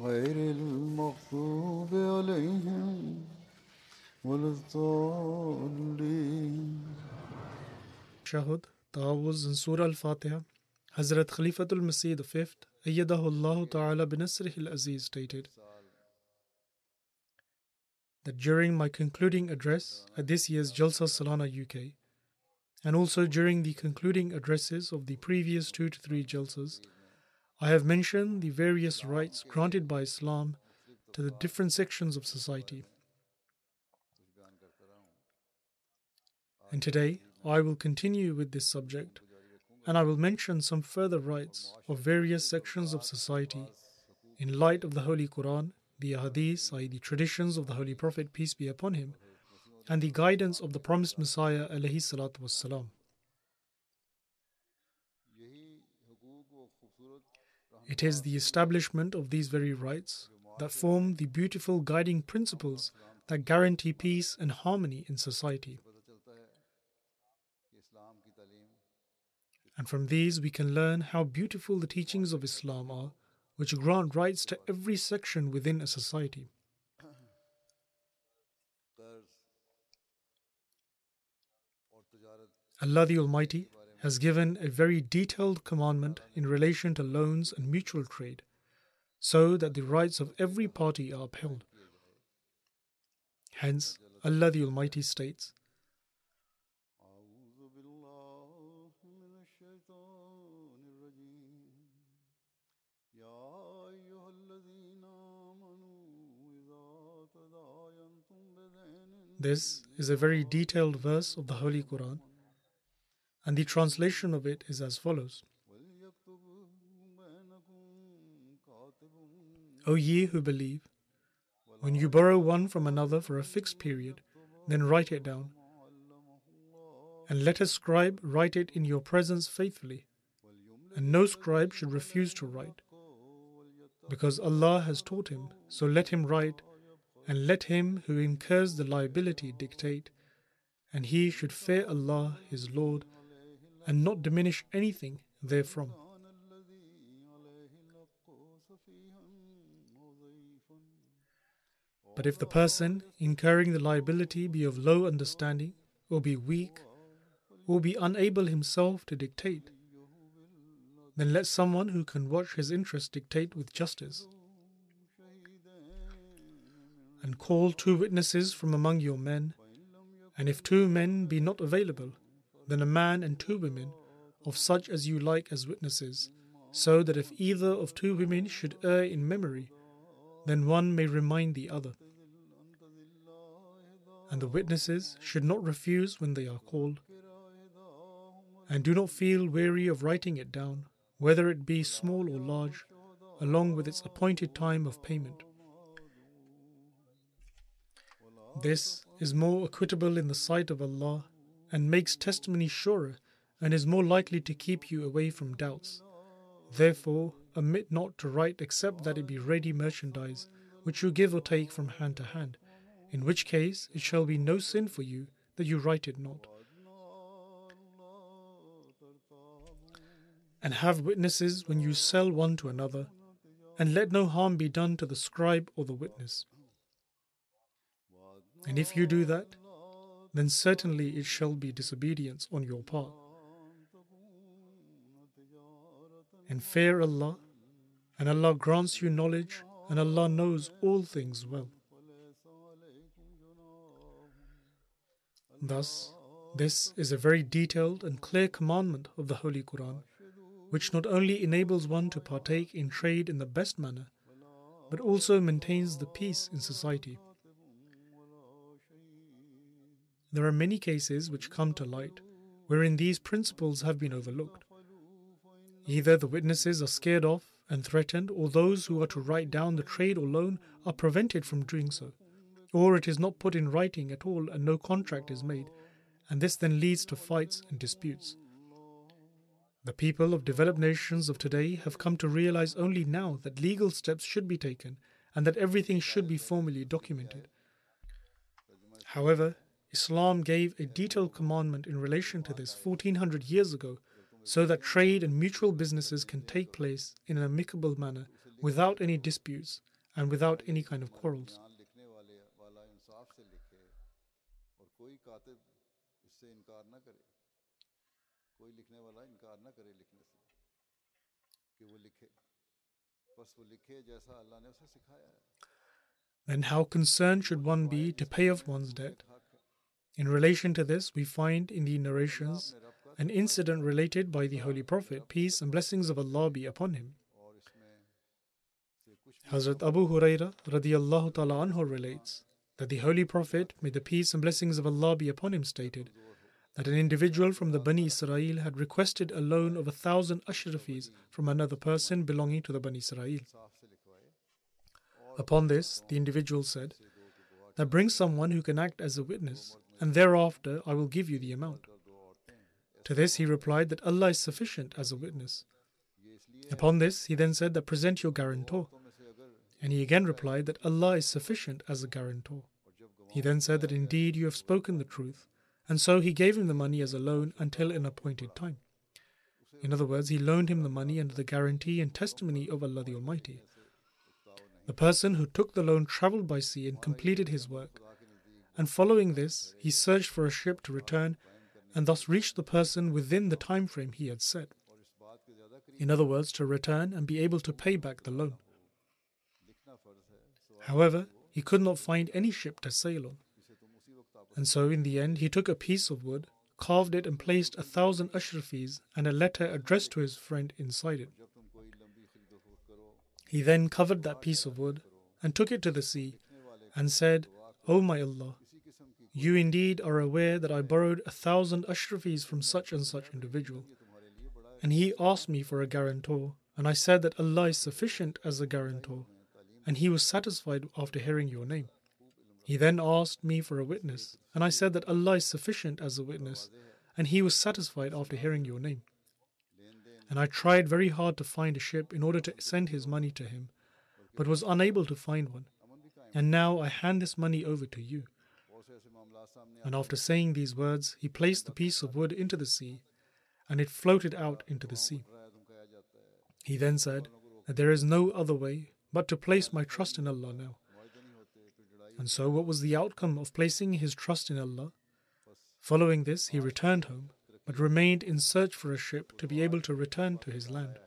غير المغضوب عليهم ولا الضالين Shahud, Ta'awuz and Surah Al-Fatiha, Hazrat Khalifatul Masih V, Ayyadahu Allah Ta'ala binasrih al-Aziz stated that during my concluding address at this year's Jalsa Salana UK, and also during the concluding addresses of the previous two to three Jalsas, I have mentioned the various rights granted by Islam to the different sections of society. And today, I will continue with this subject and I will mention some further rights of various sections of society in light of the Holy Quran, the Hadith, i.e., the traditions of the Holy Prophet, peace be upon him, and the guidance of the promised Messiah, alayhi salatu wassalam. It is the establishment of these very rights that form the beautiful guiding principles that guarantee peace and harmony in society. And from these we can learn how beautiful the teachings of Islam are, which grant rights to every section within a society. Allah the Almighty has given a very detailed commandment in relation to loans and mutual trade, so that the rights of every party are upheld. Hence, Allah the Almighty states, This is a very detailed verse of the Holy Quran and the translation of it is as follows O ye who believe, when you borrow one from another for a fixed period, then write it down. And let a scribe write it in your presence faithfully. And no scribe should refuse to write, because Allah has taught him, so let him write, and let him who incurs the liability dictate, and he should fear Allah, his Lord, and not diminish anything therefrom. But if the person incurring the liability be of low understanding, or be weak, or be unable himself to dictate, then let someone who can watch his interest dictate with justice. And call two witnesses from among your men, and if two men be not available, then a man and two women, of such as you like as witnesses, so that if either of two women should err in memory, then one may remind the other. And the witnesses should not refuse when they are called. And do not feel weary of writing it down, whether it be small or large, along with its appointed time of payment. This is more equitable in the sight of Allah and makes testimony surer and is more likely to keep you away from doubts. Therefore, omit not to write except that it be ready merchandise, which you give or take from hand to hand, in which case it shall be no sin for you that you write it not. And have witnesses when you sell one to another, and let no harm be done to the scribe or the witness. And if you do that, then certainly it shall be disobedience on your part. And fear Allah, and Allah grants you knowledge, and Allah knows all things well. Thus, this is a very detailed and clear commandment of the Holy Quran, which not only enables one to partake in trade in the best manner, but also maintains the peace in society. There are many cases which come to light wherein these principles have been overlooked. Either the witnesses are scared off and threatened, or those who are to write down the trade or loan are prevented from doing so, or it is not put in writing at all and no contract is made, and this then leads to fights and disputes. The people of developed nations of today have come to realize only now that legal steps should be taken and that everything should be formally documented. However, Islam gave a detailed commandment in relation to this 1400 years ago so that trade and mutual businesses can take place in an amicable manner without any disputes and without any kind of quarrels. Then, how concerned should one be to pay off one's debt in relation to this, we find in the narrations an incident related by the Holy Prophet, peace and blessings of Allah be upon him. Hazrat Abu Huraira radiallahu ta'ala anhu relates that the Holy Prophet, may the peace and blessings of Allah be upon him, stated that an individual from the Bani Israel had requested a loan of a thousand ashrafis from another person belonging to the Bani Israel. Upon this, the individual said, Now bring someone who can act as a witness, and thereafter I will give you the amount. To this he replied that Allah is sufficient as a witness. Upon this, he then said that present your guarantor. And he again replied that Allah is sufficient as a guarantor. He then said that indeed you have spoken the truth, and so he gave him the money as a loan until an appointed time. In other words, he loaned him the money under the guarantee and testimony of Allah the Almighty. The person who took the loan traveled by sea and completed his work. And following this, he searched for a ship to return and thus reached the person within the time frame he had set. In other words, to return and be able to pay back the loan. However, he could not find any ship to sail on. And so, in the end, he took a piece of wood, carved it, and placed a thousand ashrafis and a letter addressed to his friend inside it. He then covered that piece of wood and took it to the sea and said, O my Allah, you indeed are aware that I borrowed a thousand ashrafis from such and such individual. And he asked me for a guarantor, and I said that Allah is sufficient as a guarantor, and he was satisfied after hearing your name. He then asked me for a witness, and I said that Allah is sufficient as a witness, and he was satisfied after hearing your name. And I tried very hard to find a ship in order to send his money to him, but was unable to find one. And now I hand this money over to you. And after saying these words, he placed the piece of wood into the sea, and it floated out into the sea. He then said that there is no other way but to place my trust in Allah now. And so, what was the outcome of placing his trust in Allah? Following this, he returned home, but remained in search for a ship to be able to return to his land.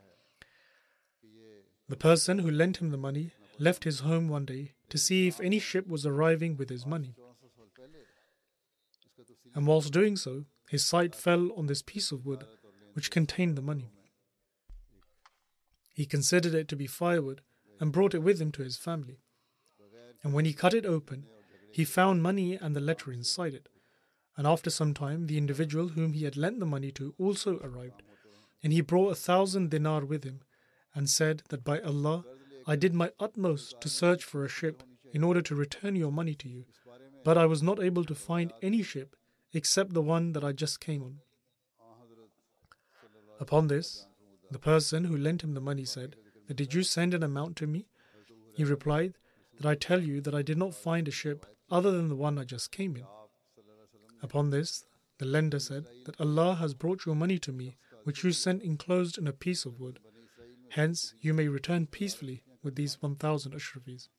The person who lent him the money left his home one day to see if any ship was arriving with his money. And whilst doing so, his sight fell on this piece of wood which contained the money. He considered it to be firewood and brought it with him to his family. And when he cut it open, he found money and the letter inside it. And after some time, the individual whom he had lent the money to also arrived. And he brought a thousand dinar with him, and said that by Allah, I did my utmost to search for a ship in order to return your money to you, but I was not able to find any ship except the one that I just came on. Upon this, the person who lent him the money said, Did you send an amount to me? He replied, That I tell you that I did not find a ship other than the one I just came in. Upon this, the lender said that Allah has brought your money to me, which you sent enclosed in a piece of wood. Hence, you may return peacefully with these 1,000 ashrafis.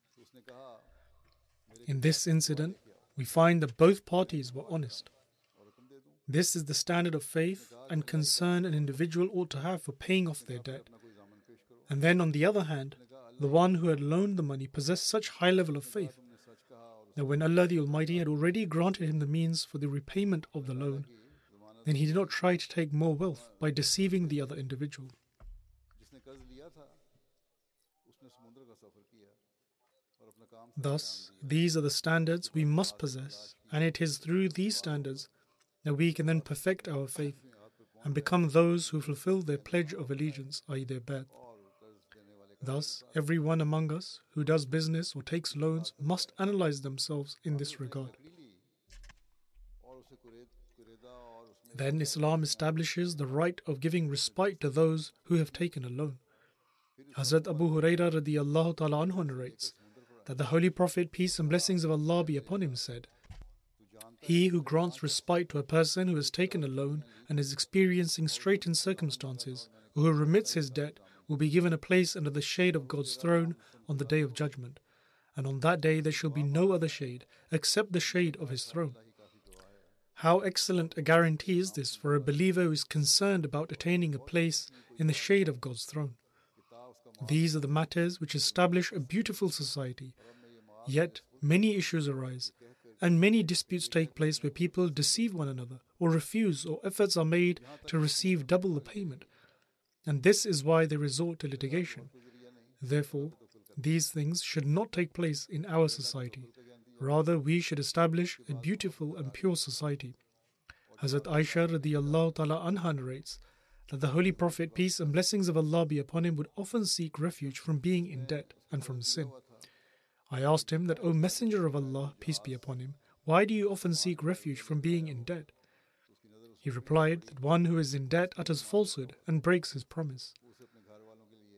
In this incident, we find that both parties were honest. This is the standard of faith and concern an individual ought to have for paying off their debt. And then, on the other hand, the one who had loaned the money possessed such high level of faith that when Allah the Almighty had already granted him the means for the repayment of the loan, then he did not try to take more wealth by deceiving the other individual. Thus, these are the standards we must possess, and it is through these standards that we can then perfect our faith and become those who fulfill their pledge of allegiance, i.e., their Bai'at. Thus, everyone among us who does business or takes loans must analyze themselves in this regard. Then Islam establishes the right of giving respite to those who have taken a loan. Hazrat Abu Hurairah radiallahu ta'ala anhu narrates that the Holy Prophet, peace and blessings of Allah be upon him, said, He who grants respite to a person who has taken a loan and is experiencing straitened circumstances, or who remits his debt, will be given a place under the shade of God's throne on the day of judgment. And on that day there shall be no other shade except the shade of his throne. How excellent a guarantee is this for a believer who is concerned about attaining a place in the shade of God's throne. These are the matters which establish a beautiful society. Yet many issues arise, and many disputes take place where people deceive one another, or refuse, or efforts are made to receive double the payment and this is why they resort to litigation. Therefore, these things should not take place in our society. Rather, we should establish a beautiful and pure society. Hazrat Aisha radiallahu ta'ala anha narrates that the Holy Prophet, peace and blessings of Allah be upon him, would often seek refuge from being in debt and from sin. I asked him that, O Messenger of Allah, peace be upon him, why do you often seek refuge from being in debt? He replied that one who is in debt utters falsehood and breaks his promise.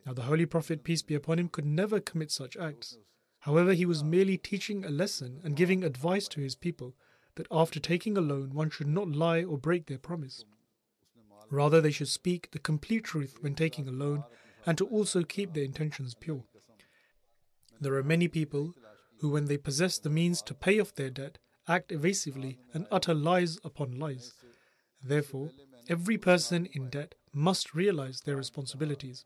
Now, the Holy Prophet, peace be upon him, could never commit such acts. However, he was merely teaching a lesson and giving advice to his people that after taking a loan, one should not lie or break their promise. Rather, they should speak the complete truth when taking a loan and to also keep their intentions pure. There are many people who, when they possess the means to pay off their debt, act evasively and utter lies upon lies. Therefore, every person in debt must realize their responsibilities.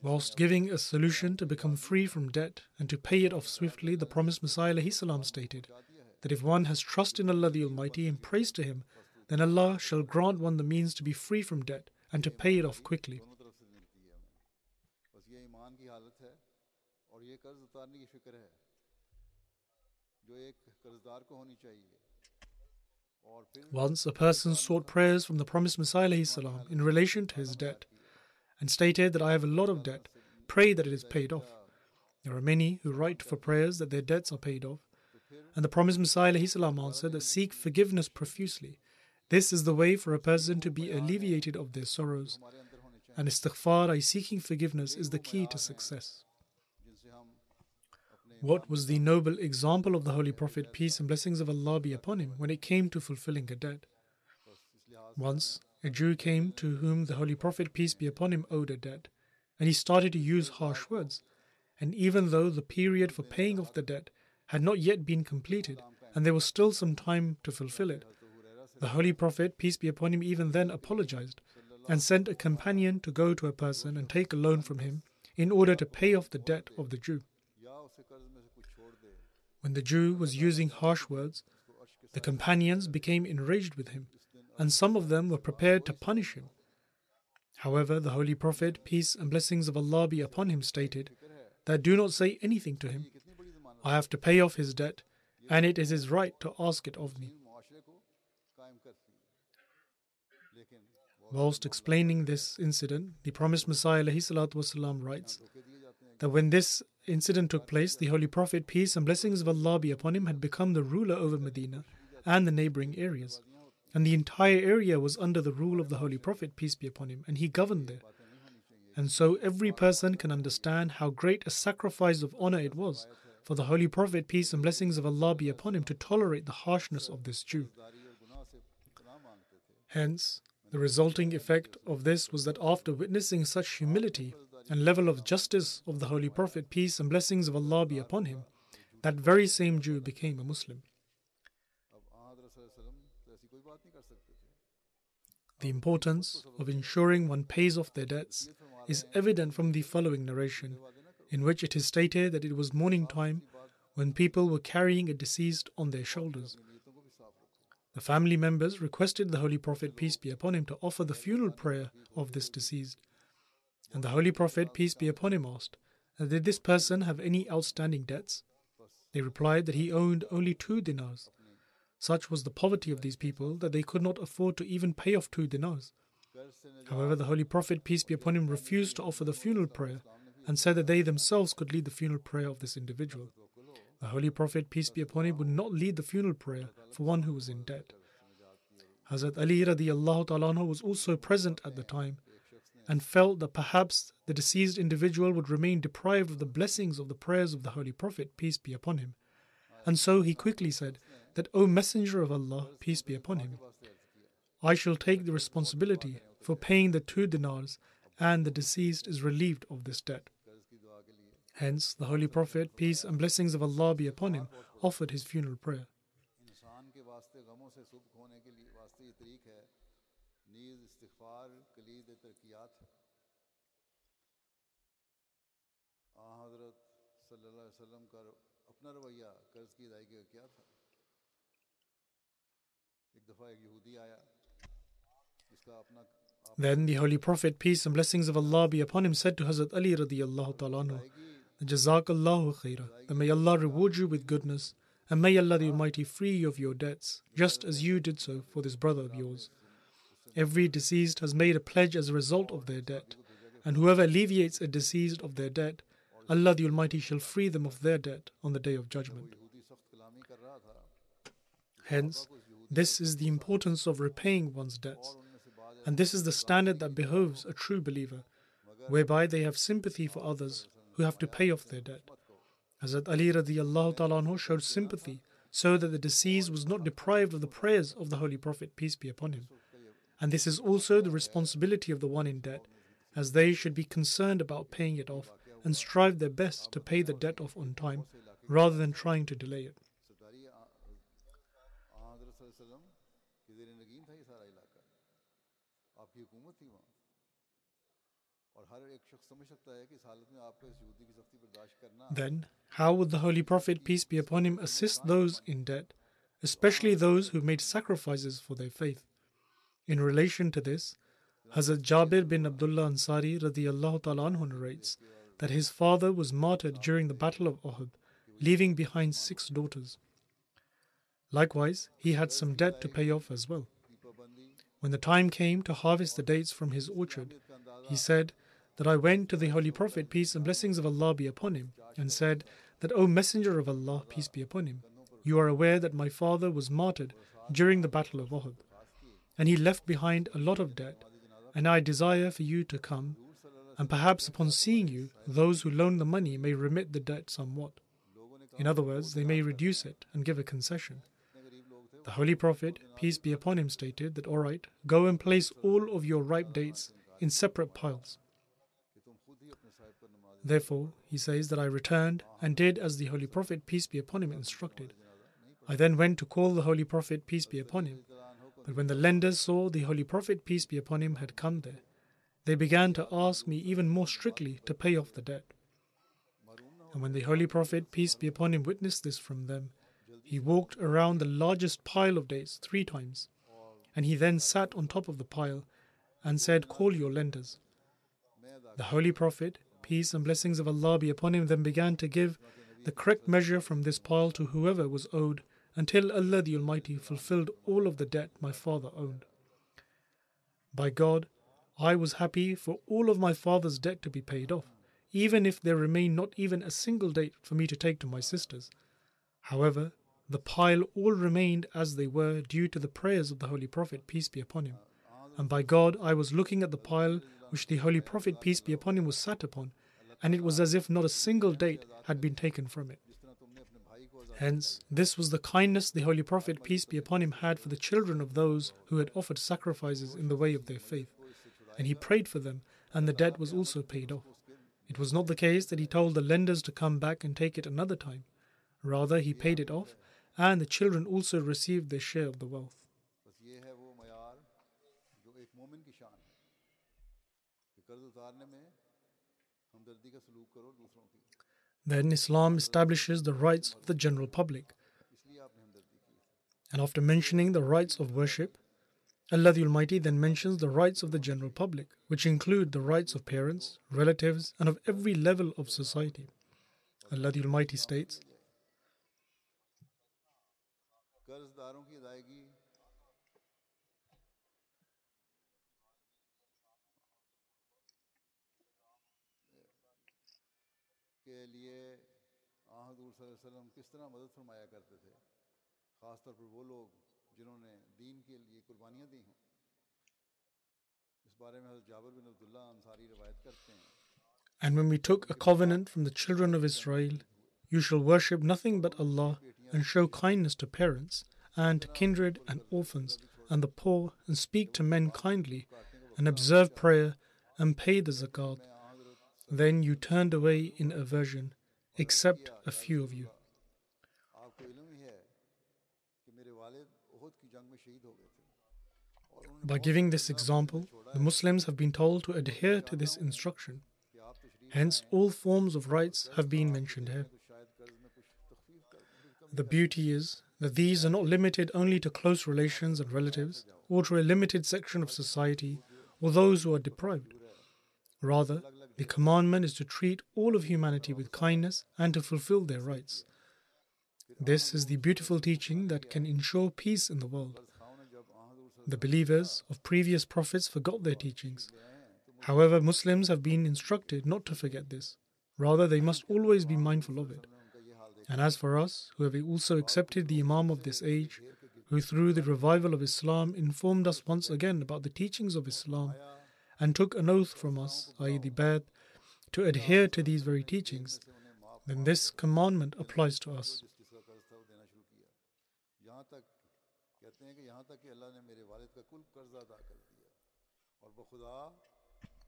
Whilst giving a solution to become free from debt and to pay it off swiftly, the promised Messiah salam stated that if one has trust in Allah the Almighty and prays to Him, then Allah shall grant one the means to be free from debt and to pay it off quickly. Once a person sought prayers from the promised Messiah salam in relation to his debt and stated that I have a lot of debt, pray that it is paid off. There are many who write for prayers that their debts are paid off. And the promised Messiah salam answered that seek forgiveness profusely. This is the way for a person to be alleviated of their sorrows. And istighfar, i.e., seeking forgiveness, is the key to success. What was the noble example of the Holy Prophet, peace and blessings of Allah be upon him, when it came to fulfilling a debt? Once, a Jew came to whom the Holy Prophet, peace be upon him, owed a debt, and he started to use harsh words. And even though the period for paying off the debt had not yet been completed, and there was still some time to fulfill it, the Holy Prophet, peace be upon him, even then apologized and sent a companion to go to a person and take a loan from him in order to pay off the debt of the Jew. When the Jew was using harsh words, the companions became enraged with him, and some of them were prepared to punish him. However, the Holy Prophet, peace and blessings of Allah be upon him, stated that do not say anything to him. I have to pay off his debt, and it is his right to ask it of me. Whilst explaining this incident, the promised Messiah والسلام, writes that when this incident took place, the Holy Prophet, peace and blessings of Allah be upon him, had become the ruler over Medina and the neighboring areas. And the entire area was under the rule of the Holy Prophet, peace be upon him, and he governed there. And so every person can understand how great a sacrifice of honor it was for the Holy Prophet, peace and blessings of Allah be upon him, to tolerate the harshness of this Jew. Hence, the resulting effect of this was that after witnessing such humility and level of justice of the Holy Prophet, peace and blessings of Allah be upon him, that very same Jew became a Muslim. The importance of ensuring one pays off their debts is evident from the following narration, in which it is stated that it was morning time when people were carrying a deceased on their shoulders. The family members requested the Holy Prophet, peace be upon him, to offer the funeral prayer of this deceased. And the Holy Prophet, peace be upon him, asked, Did this person have any outstanding debts? They replied that he owned only two dinars. Such was the poverty of these people that they could not afford to even pay off two dinars. However, the Holy Prophet, peace be upon him, refused to offer the funeral prayer and said that they themselves could lead the funeral prayer of this individual. The Holy Prophet, peace be upon him, would not lead the funeral prayer for one who was in debt. Hazrat Ali radiallahu ta'ala was also present at the time and felt that perhaps the deceased individual would remain deprived of the blessings of the prayers of the Holy Prophet, peace be upon him. And so he quickly said that, O Messenger of Allah, peace be upon him, I shall take the responsibility for paying the two dinars, and the deceased is relieved of this debt. Hence, the Holy Prophet, peace and blessings of Allah be upon him, offered his funeral prayer. Then the Holy Prophet, peace and blessings of Allah be upon him, said to Hazrat Ali Jazakallahu khaira, that may Allah reward you with goodness, and may Allah the Almighty free you of your debts, just as you did so for this brother of yours. Every deceased has made a pledge as a result of their debt, and whoever alleviates a deceased of their debt, Allah the Almighty shall free them of their debt on the day of judgment. Hence, this is the importance of repaying one's debts. And this is the standard that behoves a true believer, whereby they have sympathy for others who have to pay off their debt. Hazrat Ali radiallahu ta'ala showed sympathy so that the deceased was not deprived of the prayers of the Holy Prophet, peace be upon him. And this is also the responsibility of the one in debt, as they should be concerned about paying it off and strive their best to pay the debt off on time rather than trying to delay it. Then, how would the Holy Prophet, peace be upon him, assist those in debt, especially those who made sacrifices for their faith? In relation to this, Hazrat Jabir bin Abdullah Ansari radiallahu ta'ala narrates that his father was martyred during the Battle of Uhud, leaving behind six daughters. Likewise, he had some debt to pay off as well. When the time came to harvest the dates from his orchard, he said that I went to the Holy Prophet, peace and blessings of Allah be upon him, and said that, O Messenger of Allah, peace be upon him, you are aware that my father was martyred during the Battle of Uhud, and he left behind a lot of debt, and I desire for you to come, and perhaps upon seeing you, those who loan the money may remit the debt somewhat. In other words, they may reduce it and give a concession. The Holy Prophet, peace be upon him, stated that, all right, go and place all of your ripe dates in separate piles. Therefore, he says that I returned and did as the Holy Prophet, peace be upon him, instructed. I then went to call the Holy Prophet, peace be upon him. But when the lenders saw the Holy Prophet, peace be upon him, had come there, they began to ask me even more strictly to pay off the debt. And when the Holy Prophet, peace be upon him, witnessed this from them, he walked around the largest pile of dates three times. And he then sat on top of the pile and said, Call your lenders. The Holy Prophet, peace and blessings of Allah be upon him, then began to give the correct measure from this pile to whoever was owed until Allah the Almighty fulfilled all of the debt my father owned. By God, I was happy for all of my father's debt to be paid off, even if there remained not even a single date for me to take to my sisters. However, the pile all remained as they were due to the prayers of the Holy Prophet, peace be upon him. And by God, I was looking at the pile which the Holy Prophet, peace be upon him, was sat upon, and it was as if not a single date had been taken from it. Hence, this was the kindness the Holy Prophet, peace be upon him, had for the children of those who had offered sacrifices in the way of their faith. And he prayed for them, and the debt was also paid off. It was not the case that he told the lenders to come back and take it another time. Rather, he paid it off, and the children also received their share of the wealth. Then Islam establishes the rights of the general public. And after mentioning the rights of worship, Allah the Almighty then mentions the rights of the general public, which include the rights of parents, relatives, and of every level of society. Allah the Almighty states, की अदायगी के लिए आ हजूर सल्लल्लाहु अलैहि वसल्लम किस तरह मदद फरमाया करते थे ख़ास तौर पर वो लोग जिन्होंने दीन के लिए कुर्बानियाँ दी हों इस बारे में हज़रत जाबिर बिन अब्दुल्ला अंसारी रवायत करते हैं And when we took a covenant from the children of Israel, you shall worship nothing but Allah and show kindness to parents and to kindred and orphans and the poor and speak to men kindly and observe prayer and pay the zakat. then you turned away in aversion, except a few of you. By giving this example, the Muslims have been told to adhere to this instruction. Hence, all forms of rights have been mentioned here. The beauty is that these are not limited only to close relations and relatives, or to a limited section of society, or those who are deprived. Rather, the commandment is to treat all of humanity with kindness and to fulfill their rights. This is the beautiful teaching that can ensure peace in the world. The believers of previous prophets forgot their teachings. However, Muslims have been instructed not to forget this. Rather, they must always be mindful of it. And as for us, who have also accepted the Imam of this age, who through the revival of Islam informed us once again about the teachings of Islam and took an oath from us, i.e., the Bai'at, to adhere to these very teachings, then this commandment applies to us.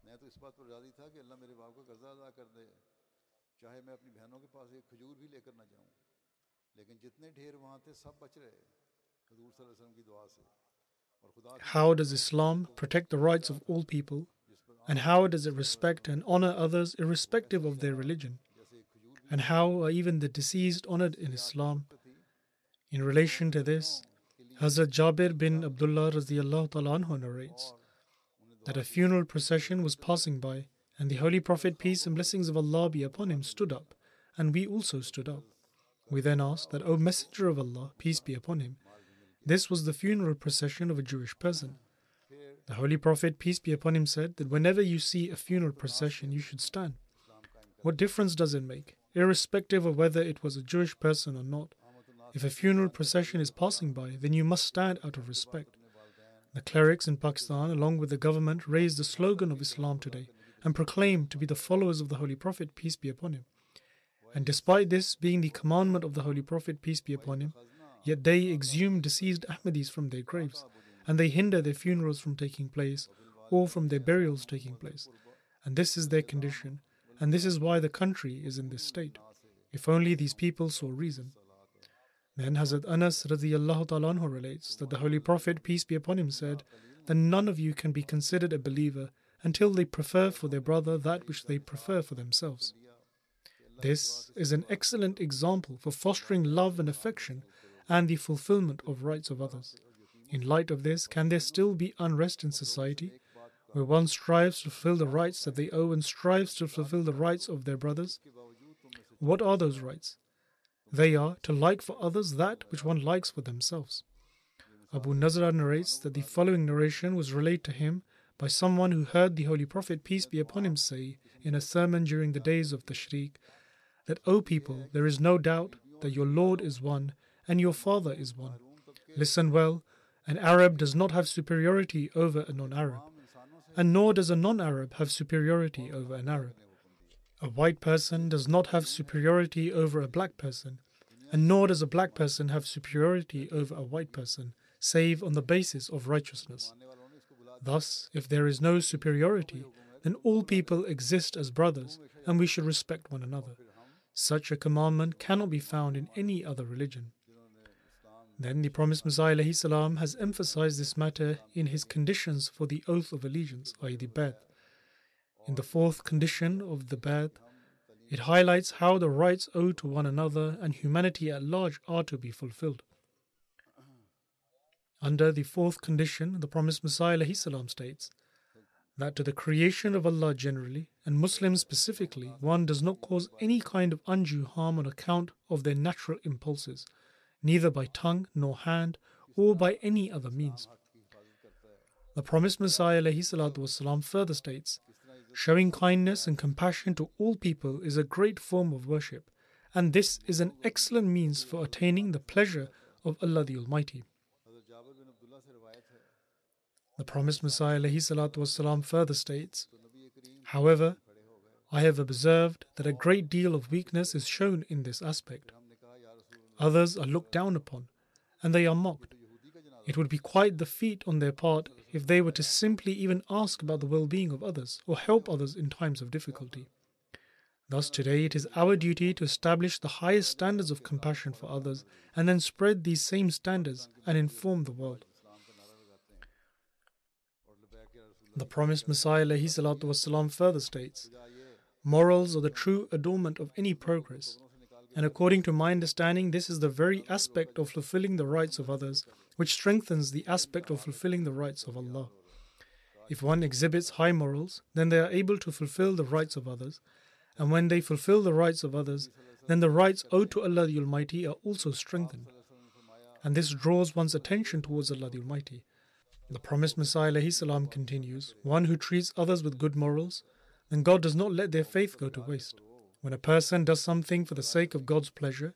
میں تو اس بات پر راضی تھا کہ اللہ میرے باپ کا قرضہ ادا کر دے چاہے میں اپنی بہنوں کے پاس ایک کھجور بھی لے کر نہ جاؤں لیکن جتنے ڈھیر وہاں تھے سب بچ رہے حضور صلی اللہ علیہ وسلم کی دعا سے how does Islam protect the rights of all people? And how does it respect and honor others irrespective of their religion? And how are even the deceased honored in Islam? In relation to this, Hazrat Jabir bin Abdullah anhu narrates that a funeral procession was passing by, and the Holy Prophet, peace and blessings of Allah be upon him, stood up, and we also stood up. We then asked that, O Messenger of Allah, peace be upon him, this was the funeral procession of a Jewish person. The Holy Prophet, peace be upon him, said that whenever you see a funeral procession, you should stand. What difference does it make, irrespective of whether it was a Jewish person or not? If a funeral procession is passing by, then you must stand out of respect. The clerics in Pakistan, along with the government, raised the slogan of Islam today and proclaimed to be the followers of the Holy Prophet, peace be upon him. And despite this being the commandment of the Holy Prophet, peace be upon him, yet they exhume deceased Ahmadis from their graves, and they hinder their funerals from taking place or from their burials taking place. And this is their condition, and this is why the country is in this state. If only these people saw reason. Then Hazrat Anas radiallahu relates that the Holy Prophet, peace be upon him, said that none of you can be considered a believer until they prefer for their brother that which they prefer for themselves. This is an excellent example for fostering love and affection and the fulfillment of rights of others. In light of this, can there still be unrest in society, where one strives to fulfill the rights that they owe and strives to fulfill the rights of their brothers? What are those rights? They are to like for others that which one likes for themselves. Abu Nazra narrates that the following narration was relayed to him by someone who heard the Holy Prophet, peace be upon him, say in a sermon during the days of the Tashriq that, O people, there is no doubt that your Lord is one and your Father is one. Listen well, an Arab does not have superiority over a non Arab. and nor does a non Arab have superiority over an Arab. A white person does not have superiority over a black person, and nor does a black person have superiority over a white person, save on the basis of righteousness. Thus, if there is no superiority, then all people exist as brothers, and we should respect one another. Such a commandment cannot be found in any other religion. Then the promised Messiah salam, has emphasized this matter in his conditions for the oath of allegiance, i.e., the Bai'at. In the fourth condition of the Bai'at, it highlights how the rights owed to one another and humanity at large are to be fulfilled. Under the fourth condition, the promised Messiah salam, states that to the creation of Allah generally, and Muslims specifically, one does not cause any kind of undue harm on account of their natural impulses, neither by tongue nor hand or by any other means. The promised Messiah والسلام, further states, Showing kindness and compassion to all people is a great form of worship, and this is an excellent means for attaining the pleasure of Allah the Almighty. The promised Messiah والسلام, further states, However, I have observed that a great deal of weakness is shown in this aspect. Others are looked down upon, and they are mocked. It would be quite the feat on their part if they were to simply even ask about the well being of others or help others in times of difficulty. Thus, today it is our duty to establish the highest standards of compassion for others and then spread these same standards and inform the world. The promised Messiah والسلام, further states Morals are the true adornment of any progress, and according to my understanding, this is the very aspect of fulfilling the rights of others which strengthens the aspect of fulfilling the rights of Allah. If one exhibits high morals, then they are able to fulfill the rights of others, and when they fulfill the rights of others, then the rights owed to Allah the Almighty are also strengthened. And this draws one's attention towards Allah the Almighty. The promised Messiah salam continues One who treats others with good morals, then God does not let their faith go to waste. When a person does something for the sake of God's pleasure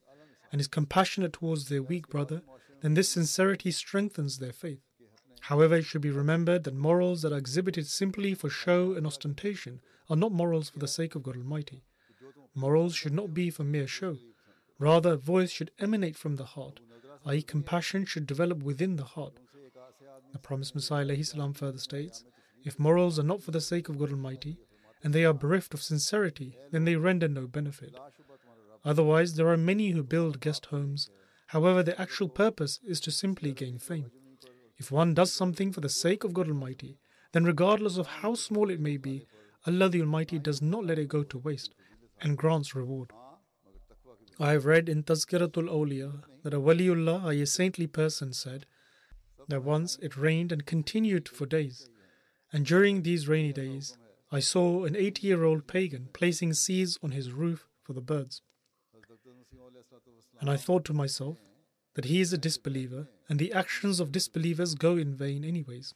and is compassionate towards their weak brother, then this sincerity strengthens their faith. However, it should be remembered that morals that are exhibited simply for show and ostentation are not morals for the sake of God Almighty. Morals should not be for mere show. Rather, a voice should emanate from the heart, i.e., compassion should develop within the heart. The promised Messiah further states If morals are not for the sake of God Almighty, and they are bereft of sincerity, then they render no benefit. Otherwise, there are many who build guest homes. However, their actual purpose is to simply gain fame. If one does something for the sake of God Almighty, then regardless of how small it may be, Allah the Almighty does not let it go to waste and grants reward. I have read in Tazkiratul Awliya that a Waliullah, a saintly person, said, that once it rained and continued for days. And during these rainy days, I saw an 80 year old pagan placing seeds on his roof for the birds. And I thought to myself that he is a disbeliever, and the actions of disbelievers go in vain, anyways.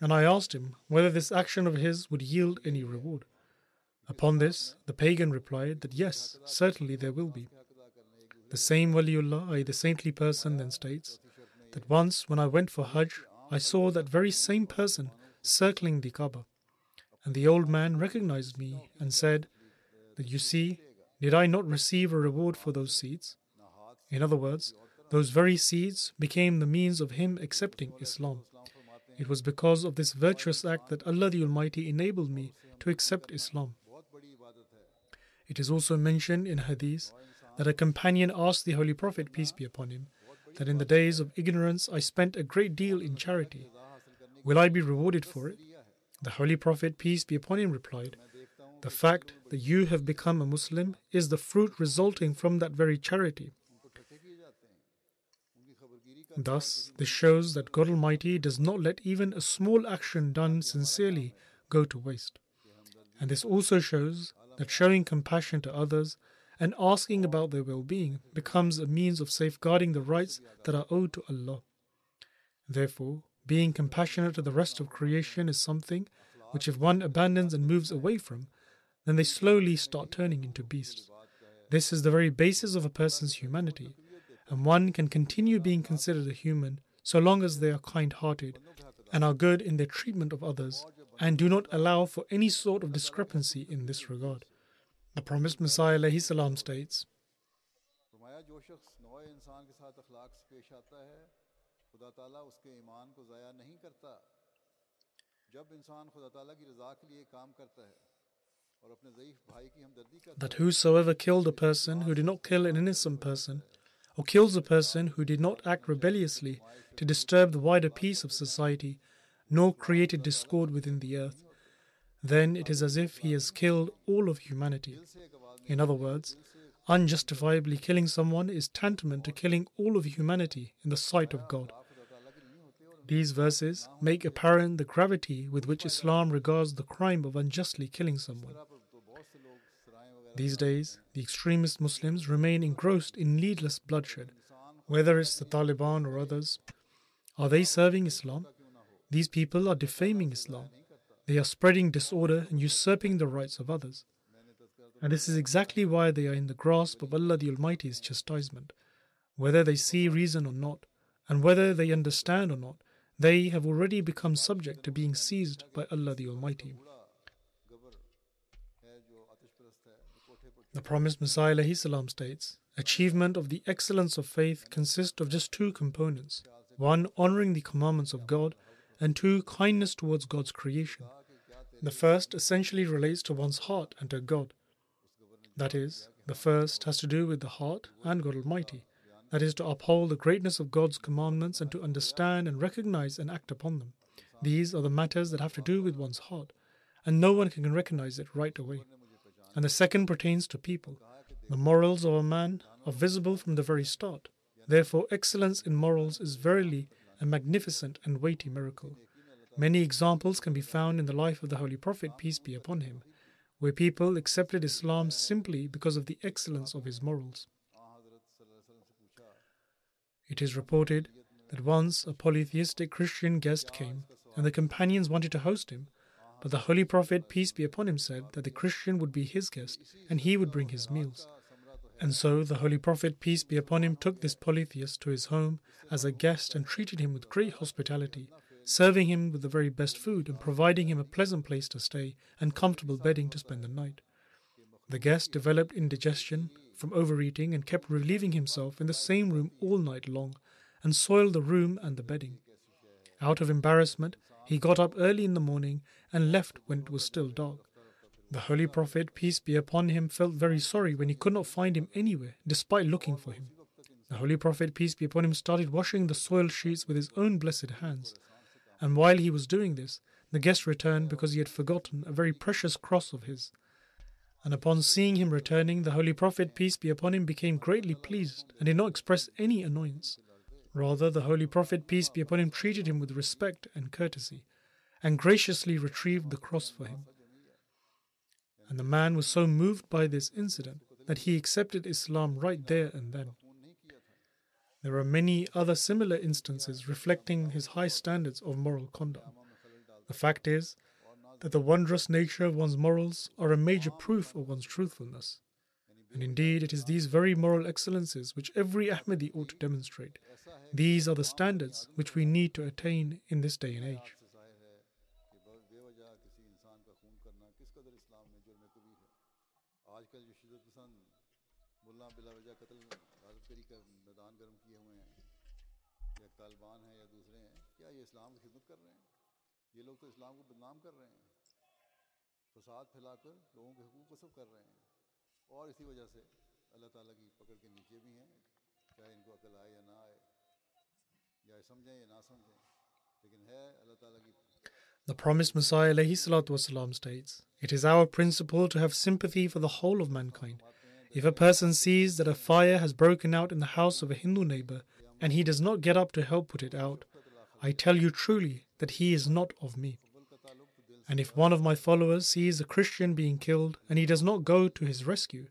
And I asked him whether this action of his would yield any reward. Upon this, the pagan replied that yes, certainly there will be. The same Waliullah, the saintly person, then states that once when I went for Hajj, I saw that very same person circling the Kaaba. And the old man recognized me and said that you see, did I not receive a reward for those seeds? In other words, those very seeds became the means of him accepting Islam. It was because of this virtuous act that Allah the Almighty enabled me to accept Islam. It is also mentioned in Hadith that a companion asked the Holy Prophet, peace be upon him, that in the days of ignorance I spent a great deal in charity. Will I be rewarded for it? The Holy Prophet, peace be upon him, replied, The fact that you have become a Muslim is the fruit resulting from that very charity. Thus, this shows that God Almighty does not let even a small action done sincerely go to waste. And this also shows that showing compassion to others and asking about their well being becomes a means of safeguarding the rights that are owed to Allah. Therefore, being compassionate to the rest of creation is something which, if one abandons and moves away from, then they slowly start turning into beasts. This is the very basis of a person's humanity, and one can continue being considered a human so long as they are kind hearted and are good in their treatment of others and do not allow for any sort of discrepancy in this regard. The promised Messiah states, खुदा ताला उसके ईमान को ज़ाया नहीं करता जब इंसान खुदा ताला की रज़ा के लिए काम करता है और अपने ज़ईफ भाई की हमदर्दी करता that whosoever killed a person who did not kill an innocent person, or kills a person who did not act rebelliously to disturb the wider peace of society, nor created discord within the earth, then it is as if he has killed all of humanity. In other words, unjustifiably killing someone is tantamount to killing all of humanity in the sight of God. These verses make apparent the gravity with which Islam regards the crime of unjustly killing someone. These days, the extremist Muslims remain engrossed in needless bloodshed, whether it's the Taliban or others. Are they serving Islam? These people are defaming Islam. They are spreading disorder and usurping the rights of others. And this is exactly why they are in the grasp of Allah the Almighty's chastisement. Whether they see reason or not, and whether they understand or not, they have already become subject to being seized by Allah the Almighty. The promised Messiah salam states, Achievement of the excellence of faith consists of just two components one, honoring the commandments of God, and two, kindness towards God's creation. The first essentially relates to one's heart and to God. That is, the first has to do with the heart and God Almighty. That is, to uphold the greatness of God's commandments and to understand and recognize and act upon them. These are the matters that have to do with one's heart, and no one can recognize it right away. And the second pertains to people. The morals of a man are visible from the very start. Therefore, excellence in morals is verily a magnificent and weighty miracle. Many examples can be found in the life of the Holy Prophet, peace be upon him, where people accepted Islam simply because of the excellence of his morals. It is reported that once a polytheistic Christian guest came, and the companions wanted to host him, but the Holy Prophet, peace be upon him, said that the Christian would be his guest and he would bring his meals. And so the Holy Prophet, peace be upon him, took this polytheist to his home as a guest and treated him with great hospitality, serving him with the very best food and providing him a pleasant place to stay and comfortable bedding to spend the night. The guest developed indigestion from overeating and kept relieving himself in the same room all night long and soiled the room and the bedding. Out of embarrassment, he got up early in the morning and left when it was still dark. The Holy Prophet, peace be upon him, felt very sorry when he could not find him anywhere, despite looking for him. The Holy Prophet, peace be upon him, started washing the soiled sheets with his own blessed hands. And while he was doing this, the guest returned because he had forgotten a very precious cross of his. And upon seeing him returning, the Holy Prophet, peace be upon him, became greatly pleased and did not express any annoyance. Rather, the Holy Prophet, peace be upon him, treated him with respect and courtesy, and graciously retrieved the cross for him. And the man was so moved by this incident that he accepted Islam right there and then. There are many other similar instances reflecting his high standards of moral conduct. The fact is that the wondrous nature of one's morals are a major proof of one's truthfulness. And indeed, it is these very moral excellences which every Ahmadi ought to demonstrate. These are the standards which we need to attain in this day and age. Taliban ہیں یا دوسرے ہیں کیا یہ اسلام کی خدمت کر رہے ہیں یہ لوگ تو اسلام کو بدنام کر رہے ہیں फसाद फैलाकर लोगों के हकूक़ को सब कर रहे हैं और इसी वजह से अल्लाह ताला की पकड़ के नीचे भी हैं चाहे इनको अकल आए या ना आए या समझें या ना समझें लेकिन है अल्लाह ताला की The promised Messiah والسلام, states, It is our principle to have sympathy for the whole of mankind. If a person sees that a fire has broken out in the house of a Hindu neighbor and he does not get up to help put it out, I tell you truly that he is not of me. And if one of my followers sees a Christian being killed and he does not go to his rescue,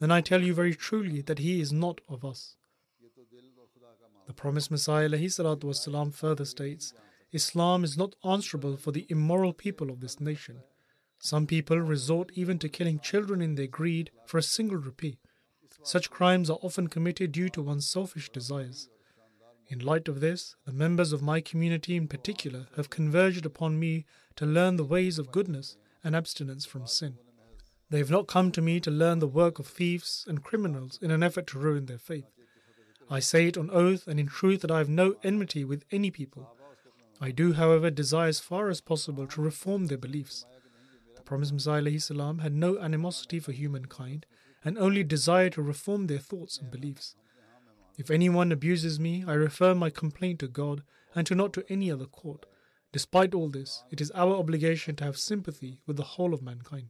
then I tell you very truly that he is not of us. The promised Messiah والسلام, further states, Islam is not answerable for the immoral people of this nation. Some people resort even to killing children in their greed for a single rupee. Such crimes are often committed due to one's selfish desires. In light of this, the members of my community in particular have converged upon me to learn the ways of goodness and abstinence from sin. They have not come to me to learn the work of thieves and criminals in an effort to ruin their faith. I say it on oath and in truth that I have no enmity with any people. I do, however, desire as far as possible to reform their beliefs. The Promised Messiah had no animosity for humankind and only desired to reform their thoughts and beliefs. If anyone abuses me, I refer my complaint to God and to not to any other court. Despite all this, it is our obligation to have sympathy with the whole of mankind.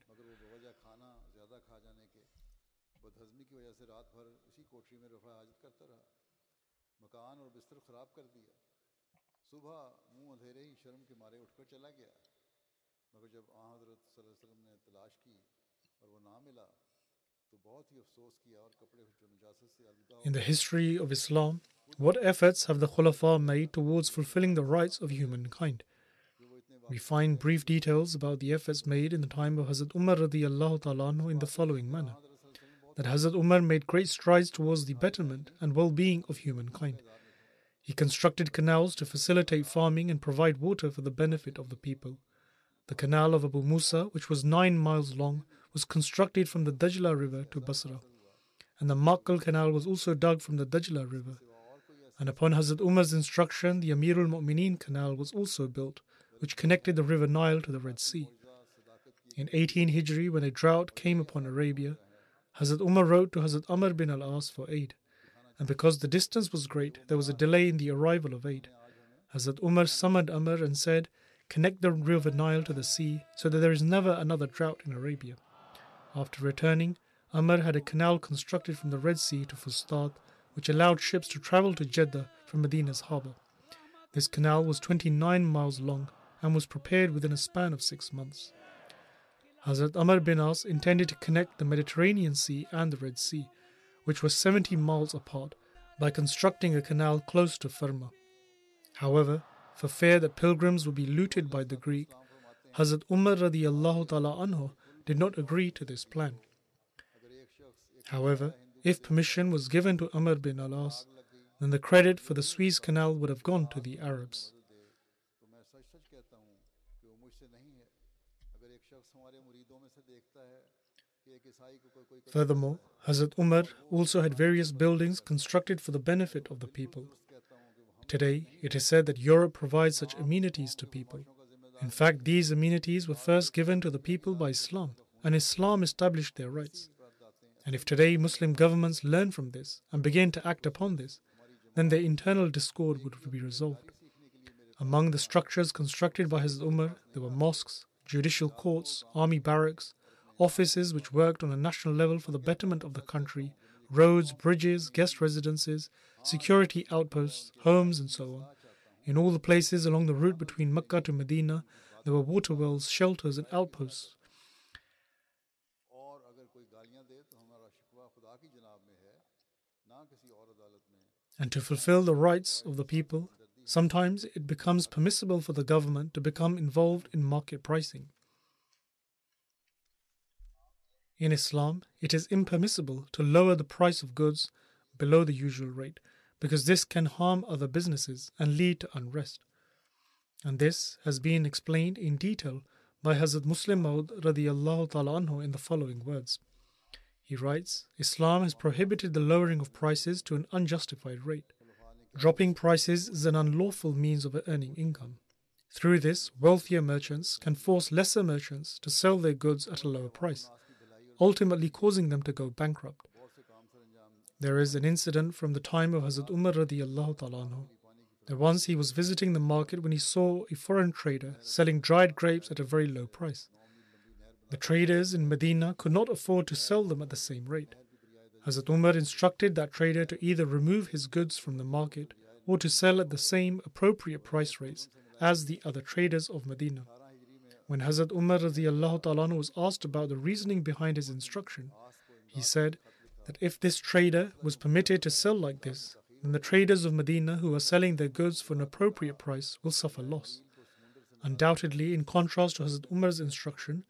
مگر جب حضرت صلی اللہ علیہ وسلم نے تلاش کی اور وہ نہ ملا in the history of Islam, what efforts have the Khulafa made towards fulfilling the rights of humankind? We find brief details about the efforts made in the time of Hazrat Umar ta'ala in the following manner. That Hazrat Umar made great strides towards the betterment and well-being of humankind. He constructed canals to facilitate farming and provide water for the benefit of the people. The canal of Abu Musa, which was nine miles long, was constructed from the Dajla River to Basra, and the Makkal Canal was also dug from the Dajla River. And upon Hazrat Umar's instruction, the Amirul Mu'mineen Canal was also built, which connected the River Nile to the Red Sea. In 18 Hijri, when a drought came upon Arabia, Hazrat Umar wrote to Hazrat Amr bin al As for aid, and because the distance was great, there was a delay in the arrival of aid. Hazrat Umar summoned Amr and said, Connect the River Nile to the sea so that there is never another drought in Arabia. After returning, Amr had a canal constructed from the Red Sea to Fustat, which allowed ships to travel to Jeddah from Medina's harbour. This canal was 29 miles long and was prepared within a span of six months. Hazrat Amr bin As intended to connect the Mediterranean Sea and the Red Sea, which were 70 miles apart, by constructing a canal close to Firma. However, for fear that pilgrims would be looted by the Greek, Hazrat Umar radiallahu ta'ala anhu did not agree to this plan. However, if permission was given to Amr bin Alas, then the credit for the Suez Canal would have gone to the Arabs. Furthermore, Hazrat Umar also had various buildings constructed for the benefit of the people. Today, it is said that Europe provides such amenities to people. In fact, these amenities were first given to the people by Islam, and Islam established their rights. And if today Muslim governments learn from this and begin to act upon this, then their internal discord would be resolved. Among the structures constructed by Hazrat Umar, there were mosques, judicial courts, army barracks, offices which worked on a national level for the betterment of the country, roads, bridges, guest residences, security outposts, homes, and so on. In all the places along the route between Mecca to Medina, there were water wells, shelters, and outposts. And to fulfill the rights of the people, sometimes it becomes permissible for the government to become involved in market pricing. In Islam, it is impermissible to lower the price of goods below the usual rate because this can harm other businesses and lead to unrest. And this has been explained in detail by Hazrat Musleh Maud in the following words. He writes, Islam has prohibited the lowering of prices to an unjustified rate. Dropping prices is an unlawful means of earning income. Through this, wealthier merchants can force lesser merchants to sell their goods at a lower price, ultimately causing them to go bankrupt. There is an incident from the time of Hazrat Umar radiallahu ta'ala that once he was visiting the market when he saw a foreign trader selling dried grapes at a very low price. The traders in Medina could not afford to sell them at the same rate. Hazrat Umar instructed that trader to either remove his goods from the market or to sell at the same appropriate price rates as the other traders of Medina. When Hazrat Umar was asked about the reasoning behind his instruction, he said that if this trader was permitted to sell like this, then the traders of Medina who are selling their goods for an appropriate price will suffer loss. Undoubtedly, in contrast to Hazrat Umar's instruction,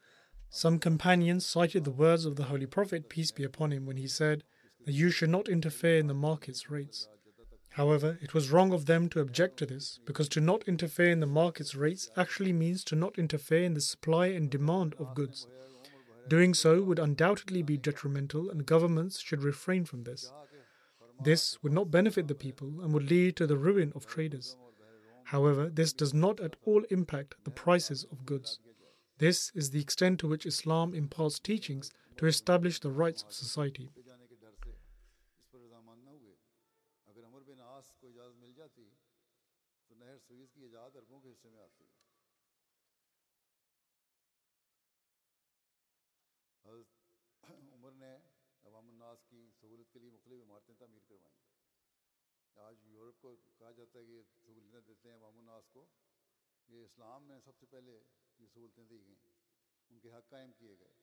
some companions cited the words of the Holy Prophet, peace be upon him, when he said that you should not interfere in the market's rates. However, it was wrong of them to object to this because to not interfere in the market's rates actually means to not interfere in the supply and demand of goods. Doing so would undoubtedly be detrimental, and governments should refrain from this. This would not benefit the people and would lead to the ruin of traders. However, this does not at all impact the prices of goods. This is the extent to which Islam imparts teachings to establish the rights of society. जनता करवाई आज Europe को कहा जाता है कि देते हैं को ये इस्लाम में सबसे पहले ये सहूलतें दी गई उनके हक कायम किए गए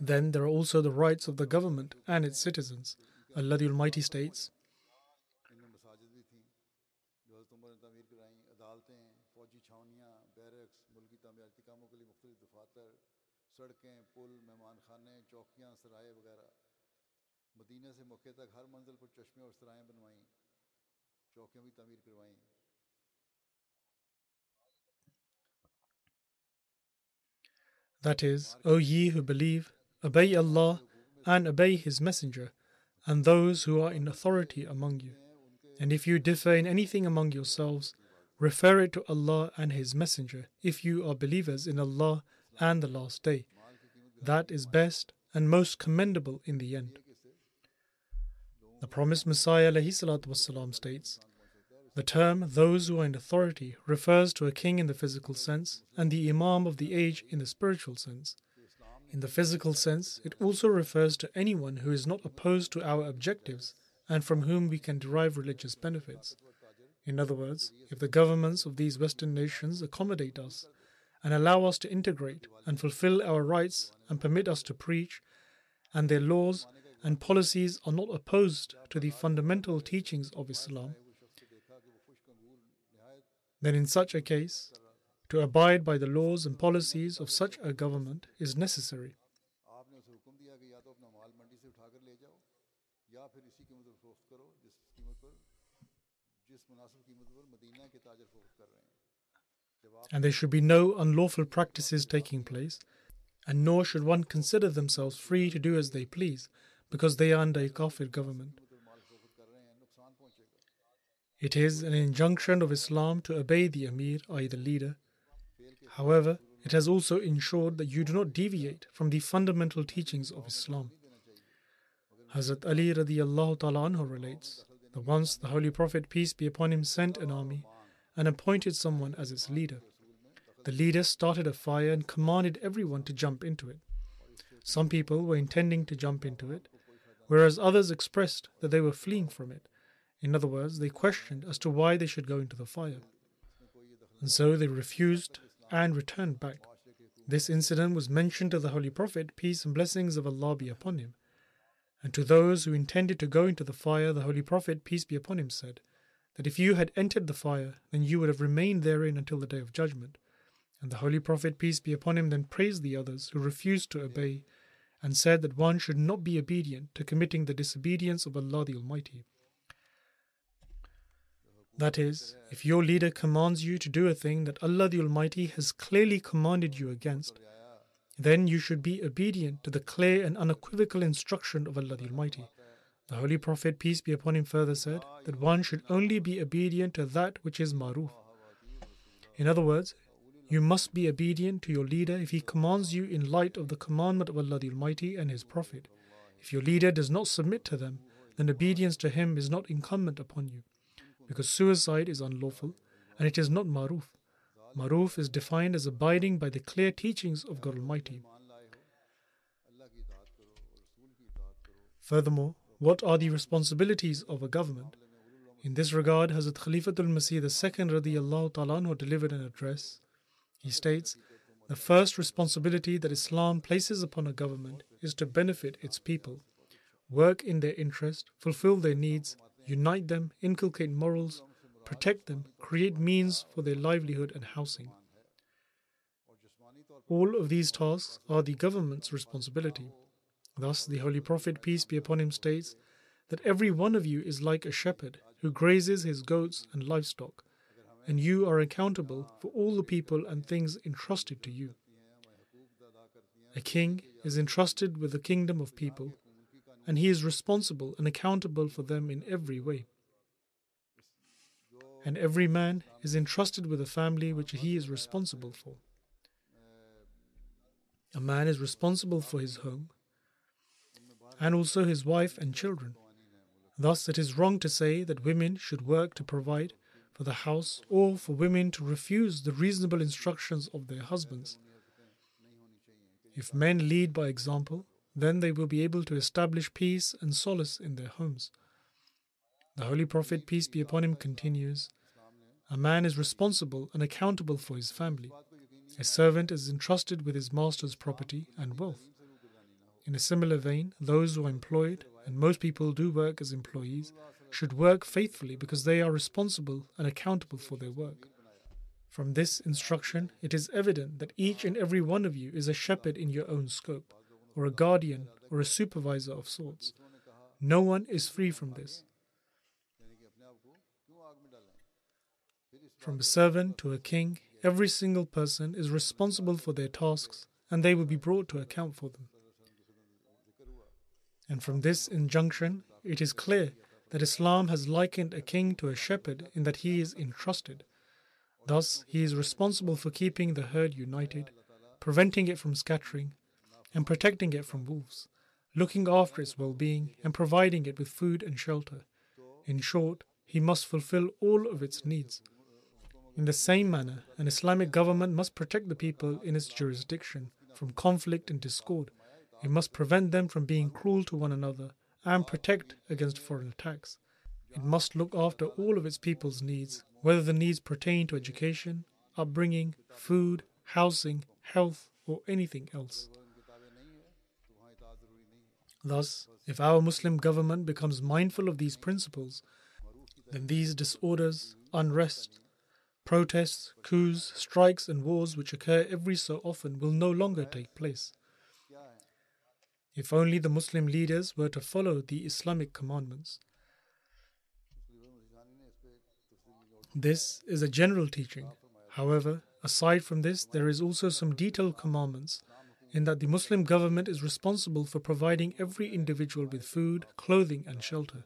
Then there are also the rights of the government and its citizens. Allah Almighty states, That is, O ye who believe, obey Allah and obey His Messenger and those who are in authority among you. And if you differ in anything among yourselves, refer it to Allah and His Messenger. If you are believers in Allah and the Last Day. That is best and most commendable in the end. The promised Messiah والسلام, states, The term those who are in authority refers to a king in the physical sense and the Imam of the age in the spiritual sense. In the physical sense, it also refers to anyone who is not opposed to our objectives and from whom we can derive religious benefits. In other words, if the governments of these Western nations accommodate us and allow us to integrate and fulfill our rights and permit us to preach, and their laws and policies are not opposed to the fundamental teachings of Islam, then in such a case, to abide by the laws and policies of such a government is necessary. جس مناسب قیمت پر مدینہ کے تاجر فروخت کر رہے ہیں and there should be no unlawful practices taking place, and nor should one consider themselves free to do as they please, because they are under a kafir government. It is an injunction of Islam to obey the Amir, i.e., the leader. However, it has also ensured that you do not deviate from the fundamental teachings of Islam. Hazrat Ali radiallahu ta'ala anhu relates that once the Holy Prophet, peace be upon him, sent an army and appointed someone as its leader. The leader started a fire and commanded everyone to jump into it. Some people were intending to jump into it, whereas others expressed that they were fleeing from it. In other words, they questioned as to why they should go into the fire. And so they refused and returned back. This incident was mentioned to the Holy Prophet, peace and blessings of Allah be upon him. And to those who intended to go into the fire, the Holy Prophet, peace be upon him, said that if you had entered the fire, then you would have remained therein until the day of judgment. And the Holy Prophet, peace be upon him, then praised the others who refused to obey and said that one should not be obedient to committing the disobedience of Allah the Almighty. That is, if your leader commands you to do a thing that Allah the Almighty has clearly commanded you against, then you should be obedient to the clear and unequivocal instruction of Allah the Almighty. The Holy Prophet, peace be upon him, further said that one should only be obedient to that which is maruf. In other words, you must be obedient to your leader if he commands you in light of the commandment of Allah the Almighty and His Prophet. If your leader does not submit to them, then obedience to him is not incumbent upon you, because suicide is unlawful and it is not maruf. Maruf is defined as abiding by the clear teachings of God Almighty. Furthermore, what are the responsibilities of a government? In this regard, Hazrat Khalifatul Masih II radiallahu ta'ala delivered an address. He states, The first responsibility that Islam places upon a government is to benefit its people, work in their interest, fulfill their needs, unite them, inculcate morals, protect them, create means for their livelihood and housing. All of these tasks are the government's responsibility. Thus, the Holy Prophet, peace be upon him, states that every one of you is like a shepherd who grazes his goats and livestock, and you are accountable for all the people and things entrusted to you. A king is entrusted with the kingdom of people, and he is responsible and accountable for them in every way. And every man is entrusted with a family which he is responsible for. A man is responsible for his home and also his wife and children. Thus, it is wrong to say that women should work to provide for the house or for women to refuse the reasonable instructions of their husbands. If men lead by example, then they will be able to establish peace and solace in their homes. The Holy Prophet, peace be upon him, continues A man is responsible and accountable for his family. A servant is entrusted with his master's property and wealth. In a similar vein, those who are employed, and most people do work as employees, should work faithfully because they are responsible and accountable for their work. From this instruction, it is evident that each and every one of you is a shepherd in your own scope, or a guardian, or a supervisor of sorts. No one is free from this. From a servant to a king, every single person is responsible for their tasks, and they will be brought to account for them. And from this injunction, it is clear that Islam has likened a king to a shepherd in that he is entrusted. Thus, he is responsible for keeping the herd united, preventing it from scattering, and protecting it from wolves, looking after its well being, and providing it with food and shelter. In short, he must fulfill all of its needs. In the same manner, an Islamic government must protect the people in its jurisdiction from conflict and discord it must prevent them from being cruel to one another and protect against foreign attacks. It must look after all of its people's needs, whether the needs pertain to education, upbringing, food, housing, health, or anything else. Thus, if our Muslim government becomes mindful of these principles, then these disorders, unrest, protests, coups, strikes, and wars which occur every so often will no longer take place. If only the Muslim leaders were to follow the Islamic commandments. This is a general teaching. However, aside from this, there is also some detailed commandments in that the Muslim government is responsible for providing every individual with food, clothing, and shelter.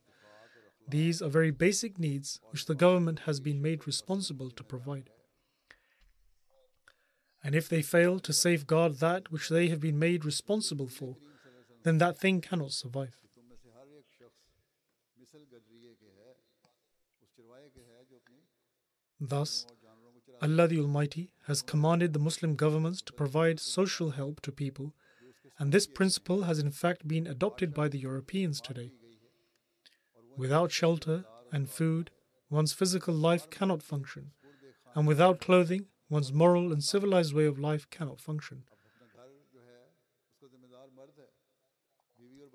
These are very basic needs which the government has been made responsible to provide. And if they fail to safeguard that which they have been made responsible for, then that thing cannot survive. Thus, Allah the Almighty has commanded the Muslim governments to provide social help to people, and this principle has in fact been adopted by the Europeans today. Without shelter and food, one's physical life cannot function, and without clothing, one's moral and civilized way of life cannot function.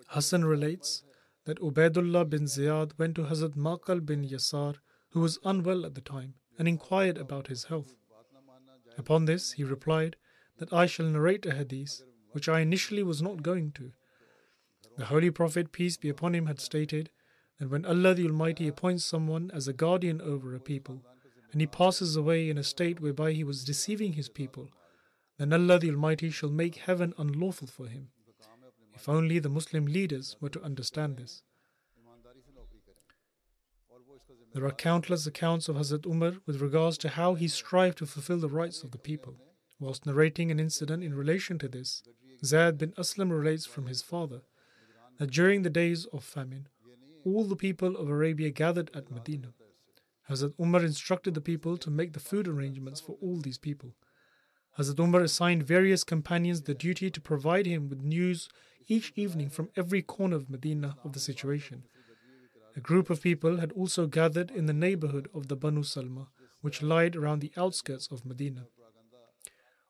Hassan relates that Ubaidullah bin Ziyad went to Hazrat Maqil bin Yasar, who was unwell at the time, and inquired about his health. Upon this, he replied that I shall narrate a hadith, which I initially was not going to. The Holy Prophet, peace be upon him, had stated that when Allah the Almighty appoints someone as a guardian over a people, and he passes away in a state whereby he was deceiving his people, then Allah the Almighty shall make heaven unlawful for him. If only the Muslim leaders were to understand this. There are countless accounts of Hazrat Umar with regards to how he strived to fulfill the rights of the people. Whilst narrating an incident in relation to this, Zayd bin Aslam relates from his father that during the days of famine, all the people of Arabia gathered at Medina. Hazrat Umar instructed the people to make the food arrangements for all these people. Hazrat Umar assigned various companions the duty to provide him with news each evening from every corner of Medina of the situation. A group of people had also gathered in the neighborhood of the Banu Salma, which lied around the outskirts of Medina.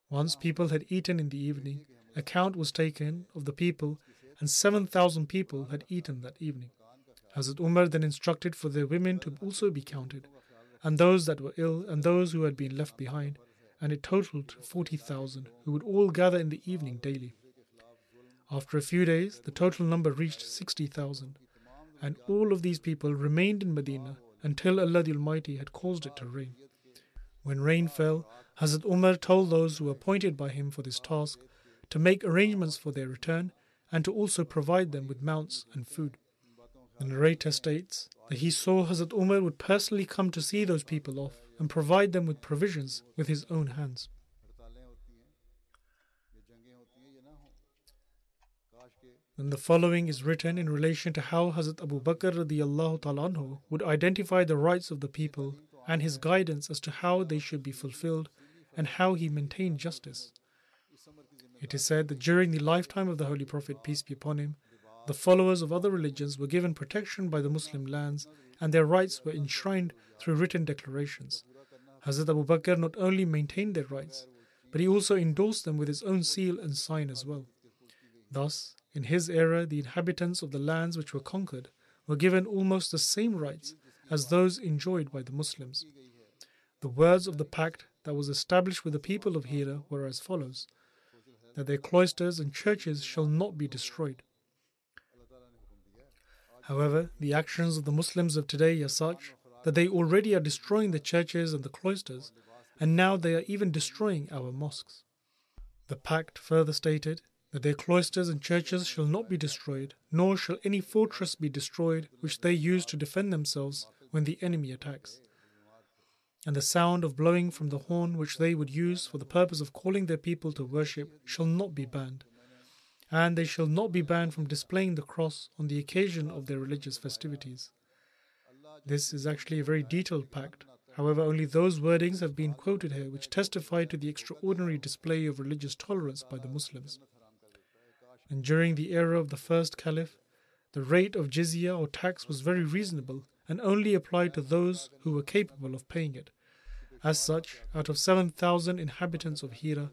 Once people had eaten in the evening, a count was taken of the people, and 7,000 people had eaten that evening. Hazrat Umar then instructed for their women to also be counted, and those that were ill and those who had been left behind, and it totaled 40,000 who would all gather in the evening daily. After a few days, the total number reached 60,000. and all of these people remained in Medina until Allah the Almighty had caused it to rain. When rain fell, Hazrat Umar told those who were appointed by him for this task to make arrangements for their return and to also provide them with mounts and food. The narrator states that he saw Hazrat Umar would personally come to see those people off and provide them with provisions with his own hands. Then the following is written in relation to how Hazrat Abu Bakr anhu would identify the rights of the people and his guidance as to how they should be fulfilled and how he maintained justice. It is said that during the lifetime of the Holy Prophet, peace be upon him, the followers of other religions were given protection by the Muslim lands and their rights were enshrined through written declarations. Hazrat Abu Bakr not only maintained their rights, but he also endorsed them with his own seal and sign as well. Thus, in his era, the inhabitants of the lands which were conquered were given almost the same rights as those enjoyed by the Muslims. The words of the pact that was established with the people of Hira were as follows that their cloisters and churches shall not be destroyed. However, the actions of the Muslims of today are such that they already are destroying the churches and the cloisters, and now they are even destroying our mosques. The pact further stated that their cloisters and churches shall not be destroyed, nor shall any fortress be destroyed which they use to defend themselves when the enemy attacks. And the sound of blowing from the horn which they would use for the purpose of calling their people to worship shall not be banned. And they shall not be banned from displaying the cross on the occasion of their religious festivities. This is actually a very detailed pact. However, only those wordings have been quoted here which testify to the extraordinary display of religious tolerance by the Muslims and during the era of the first caliph, the rate of jizya or tax was very reasonable and only applied to those who were capable of paying it. As such, out of 7,000 inhabitants of Hira,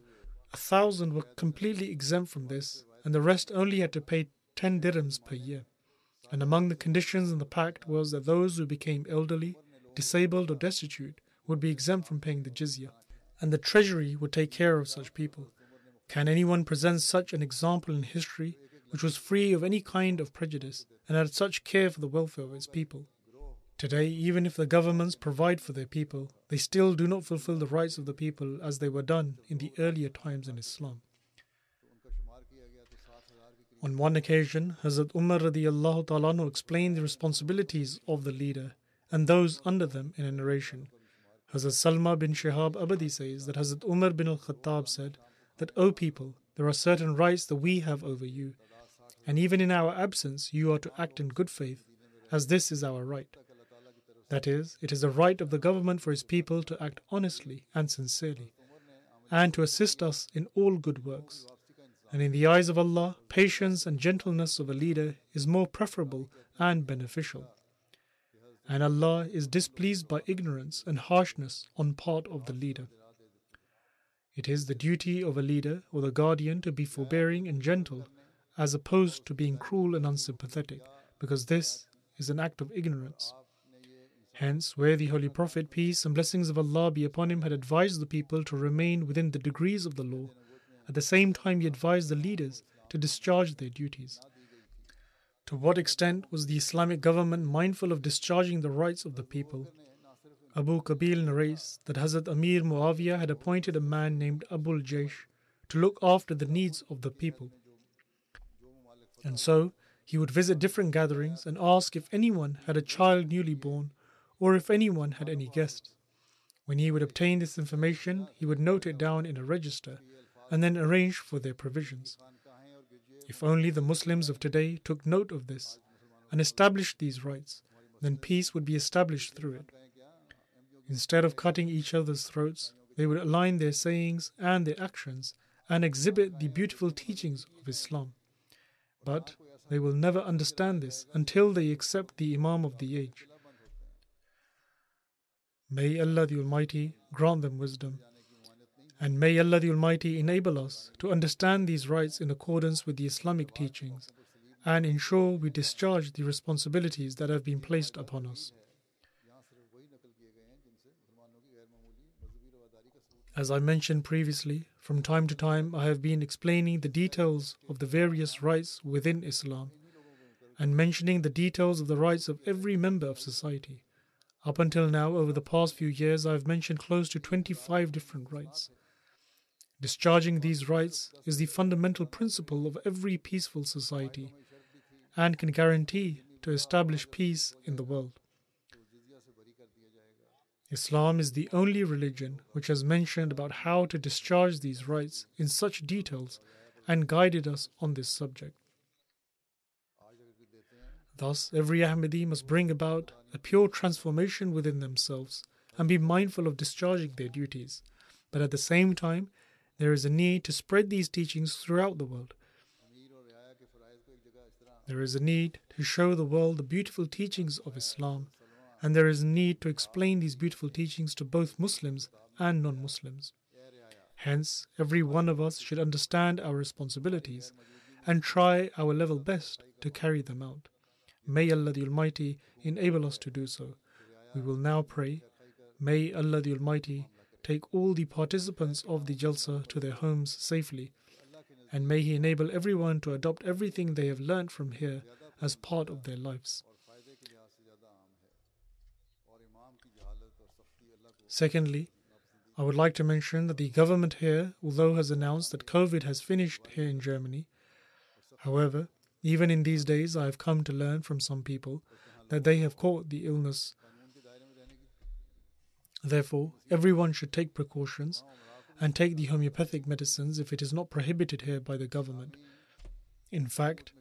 a thousand were completely exempt from this, and the rest only had to pay 10 dirhams per year. And among the conditions in the pact was that those who became elderly, disabled, or destitute would be exempt from paying the jizya, and the treasury would take care of such people. Can anyone present such an example in history which was free of any kind of prejudice and had such care for the welfare of its people? Today, even if the governments provide for their people, they still do not fulfill the rights of the people as they were done in the earlier times in Islam. On one occasion, Hazrat Umar radiallahu explained the responsibilities of the leader and those under them in a narration. Hazrat Salma bin Shihab Abadi says that Hazrat Umar bin al-Khattab said, that, O people, there are certain rights that we have over you, and even in our absence you are to act in good faith, as this is our right. That is, it is the right of the government for its people to act honestly and sincerely, and to assist us in all good works. And in the eyes of Allah, patience and gentleness of a leader is more preferable and beneficial. And Allah is displeased by ignorance and harshness on part of the leader. It is the duty of a leader or the guardian to be forbearing and gentle, as opposed to being cruel and unsympathetic, because this is an act of ignorance. Hence, where the Holy Prophet, peace and blessings of Allah be upon him, had advised the people to remain within the degrees of the law, at the same time he advised the leaders to discharge their duties. To what extent was the Islamic government mindful of discharging the rights of the people? Abu Qabil narrates that Hazrat Amir Muawiyah had appointed a man named Abul Jaysh to look after the needs of the people. And so he would visit different gatherings and ask if anyone had a child newly born or if anyone had any guests. When he would obtain this information, he would note it down in a register and then arrange for their provisions. If only the Muslims of today took note of this and established these rights, then peace would be established through it. Instead of cutting each other's throats, they would align their sayings and their actions and exhibit the beautiful teachings of Islam. But they will never understand this until they accept the Imam of the age. May Allah the Almighty grant them wisdom. And may Allah the Almighty enable us to understand these rights in accordance with the Islamic teachings and ensure we discharge the responsibilities that have been placed upon us. As I mentioned previously, from time to time I have been explaining the details of the various rights within Islam, and mentioning the details of the rights of every member of society. Up until now, over the past few years, I have mentioned close to 25 different rights. Discharging these rights is the fundamental principle of every peaceful society and can guarantee to establish peace in the world. Islam is the only religion which has mentioned about how to discharge these rights in such details and guided us on this subject. Thus, every Ahmadi must bring about a pure transformation within themselves and be mindful of discharging their duties. But at the same time, there is a need to spread these teachings throughout the world. There is a need to show the world the beautiful teachings of Islam and there is a need to explain these beautiful teachings to both Muslims and non Muslims. Hence, every one of us should understand our responsibilities and try our level best to carry them out. May Allah the Almighty enable us to do so. We will now pray. May Allah the Almighty take all the participants of the Jalsa to their homes safely, and may He enable everyone to adopt everything they have learnt from here as part of their lives. Secondly, I would like to mention that the government here, although has announced that COVID has finished here in Germany, however, even in these days I have come to learn from some people that they have caught the illness. Therefore, everyone should take precautions and take the homeopathic medicines if it is not prohibited here by the government. In fact,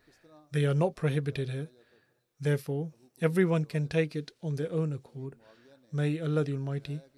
they are not prohibited here. Therefore, everyone can take it on their own accord. May Allah the Almighty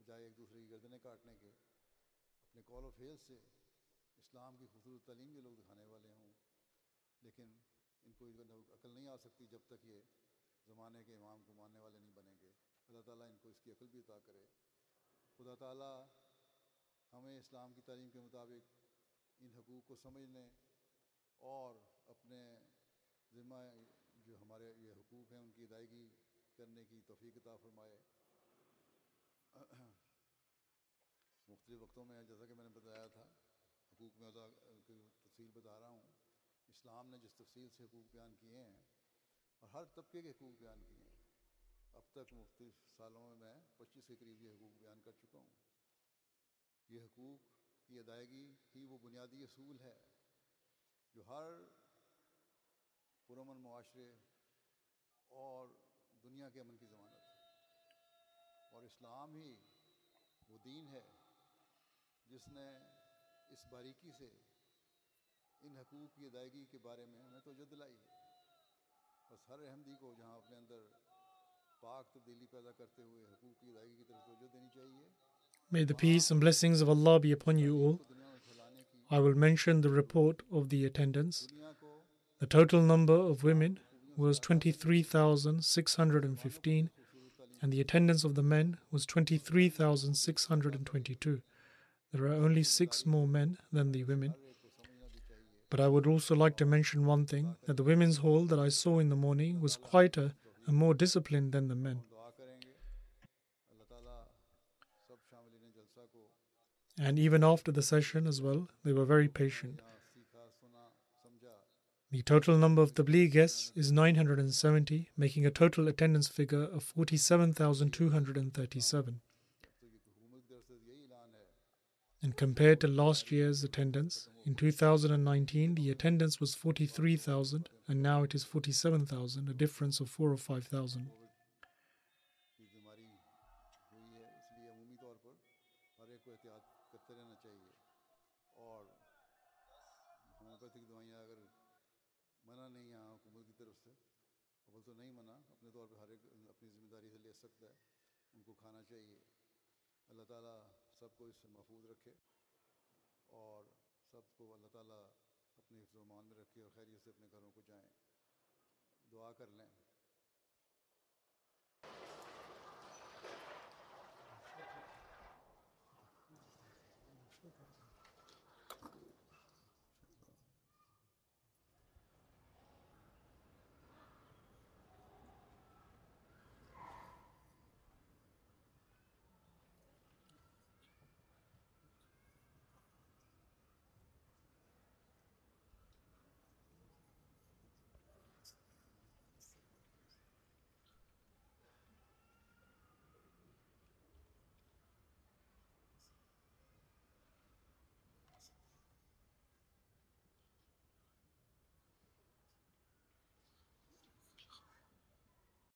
بجائے ایک دوسرے کی گردنیں کاٹنے کے، اپنے کال of فیل سے اسلام کی خوبصورت تعلیم کے لوگ دکھانے والے ہوں۔ لیکن ان کو عقل نہیں آ سکتی جب تک یہ زمانے کے امام کو ماننے والے نہیں بنیں گے۔ اللہ تعالیٰ ان کو اس کی عقل بھی عطا کرے۔ خدا تعالیٰ ہمیں اسلام کی تعلیم کے مطابق ان حقوق کو سمجھنے اور اپنے ذمہ جو ہمارے یہ حقوق ہیں ان کی ادائیگی کرنے کی توفیق عطا فرمائے۔ مختلف وقتوں میں جیسا کہ میں نے بتایا تھا، حقوق میں تفصیل بتا رہا ہوں۔ اسلام نے جس تفصیل سے حقوق بیان کیے ہیں اور ہر طبقے کے حقوق بیان کیے ہیں، اب تک مختلف سالوں میں میں پچیس کے قریب یہ حقوق بیان کر چکا ہوں۔ یہ حقوق کی ادائیگی ہی وہ بنیادی اصول ہے جو ہر پرامن معاشرے اور دنیا کے امن کی ضمانت ہے۔ اور اسلام ہی وہ دین ہے जिसने इस बारीकी से इन हकूक़ की अदायगी के बारे में हमें तो दिलाई है बस हर अहमदी को जहाँ अपने अंदर पाक तब्दीली पैदा करते हुए हकूक़ की अदायगी की तरफ तोजह देनी चाहिए May the peace and blessings of Allah be upon you all. I will mention the report of the attendance. The total number of women was 23,615 and the attendance of the men was 23,622. There are only six more men than the women. But I would also like to mention one thing that the women's hall that I saw in the morning was quieter and more disciplined than the men. And even after the session as well, they were very patient. The total number of Tabligh guests is 970, making a total attendance figure of 47,237. And compared to last year's attendance, in 2019 the attendance was 43,000 and now it is 47,000, a difference of 4 or 5,000. سب کو اس سے محفوظ رکھے اور سب کو اللہ تعالیٰ اپنے حفظ و مان میں رکھے اور خیریت سے اپنے گھروں کو جائیں، دعا کر لیں۔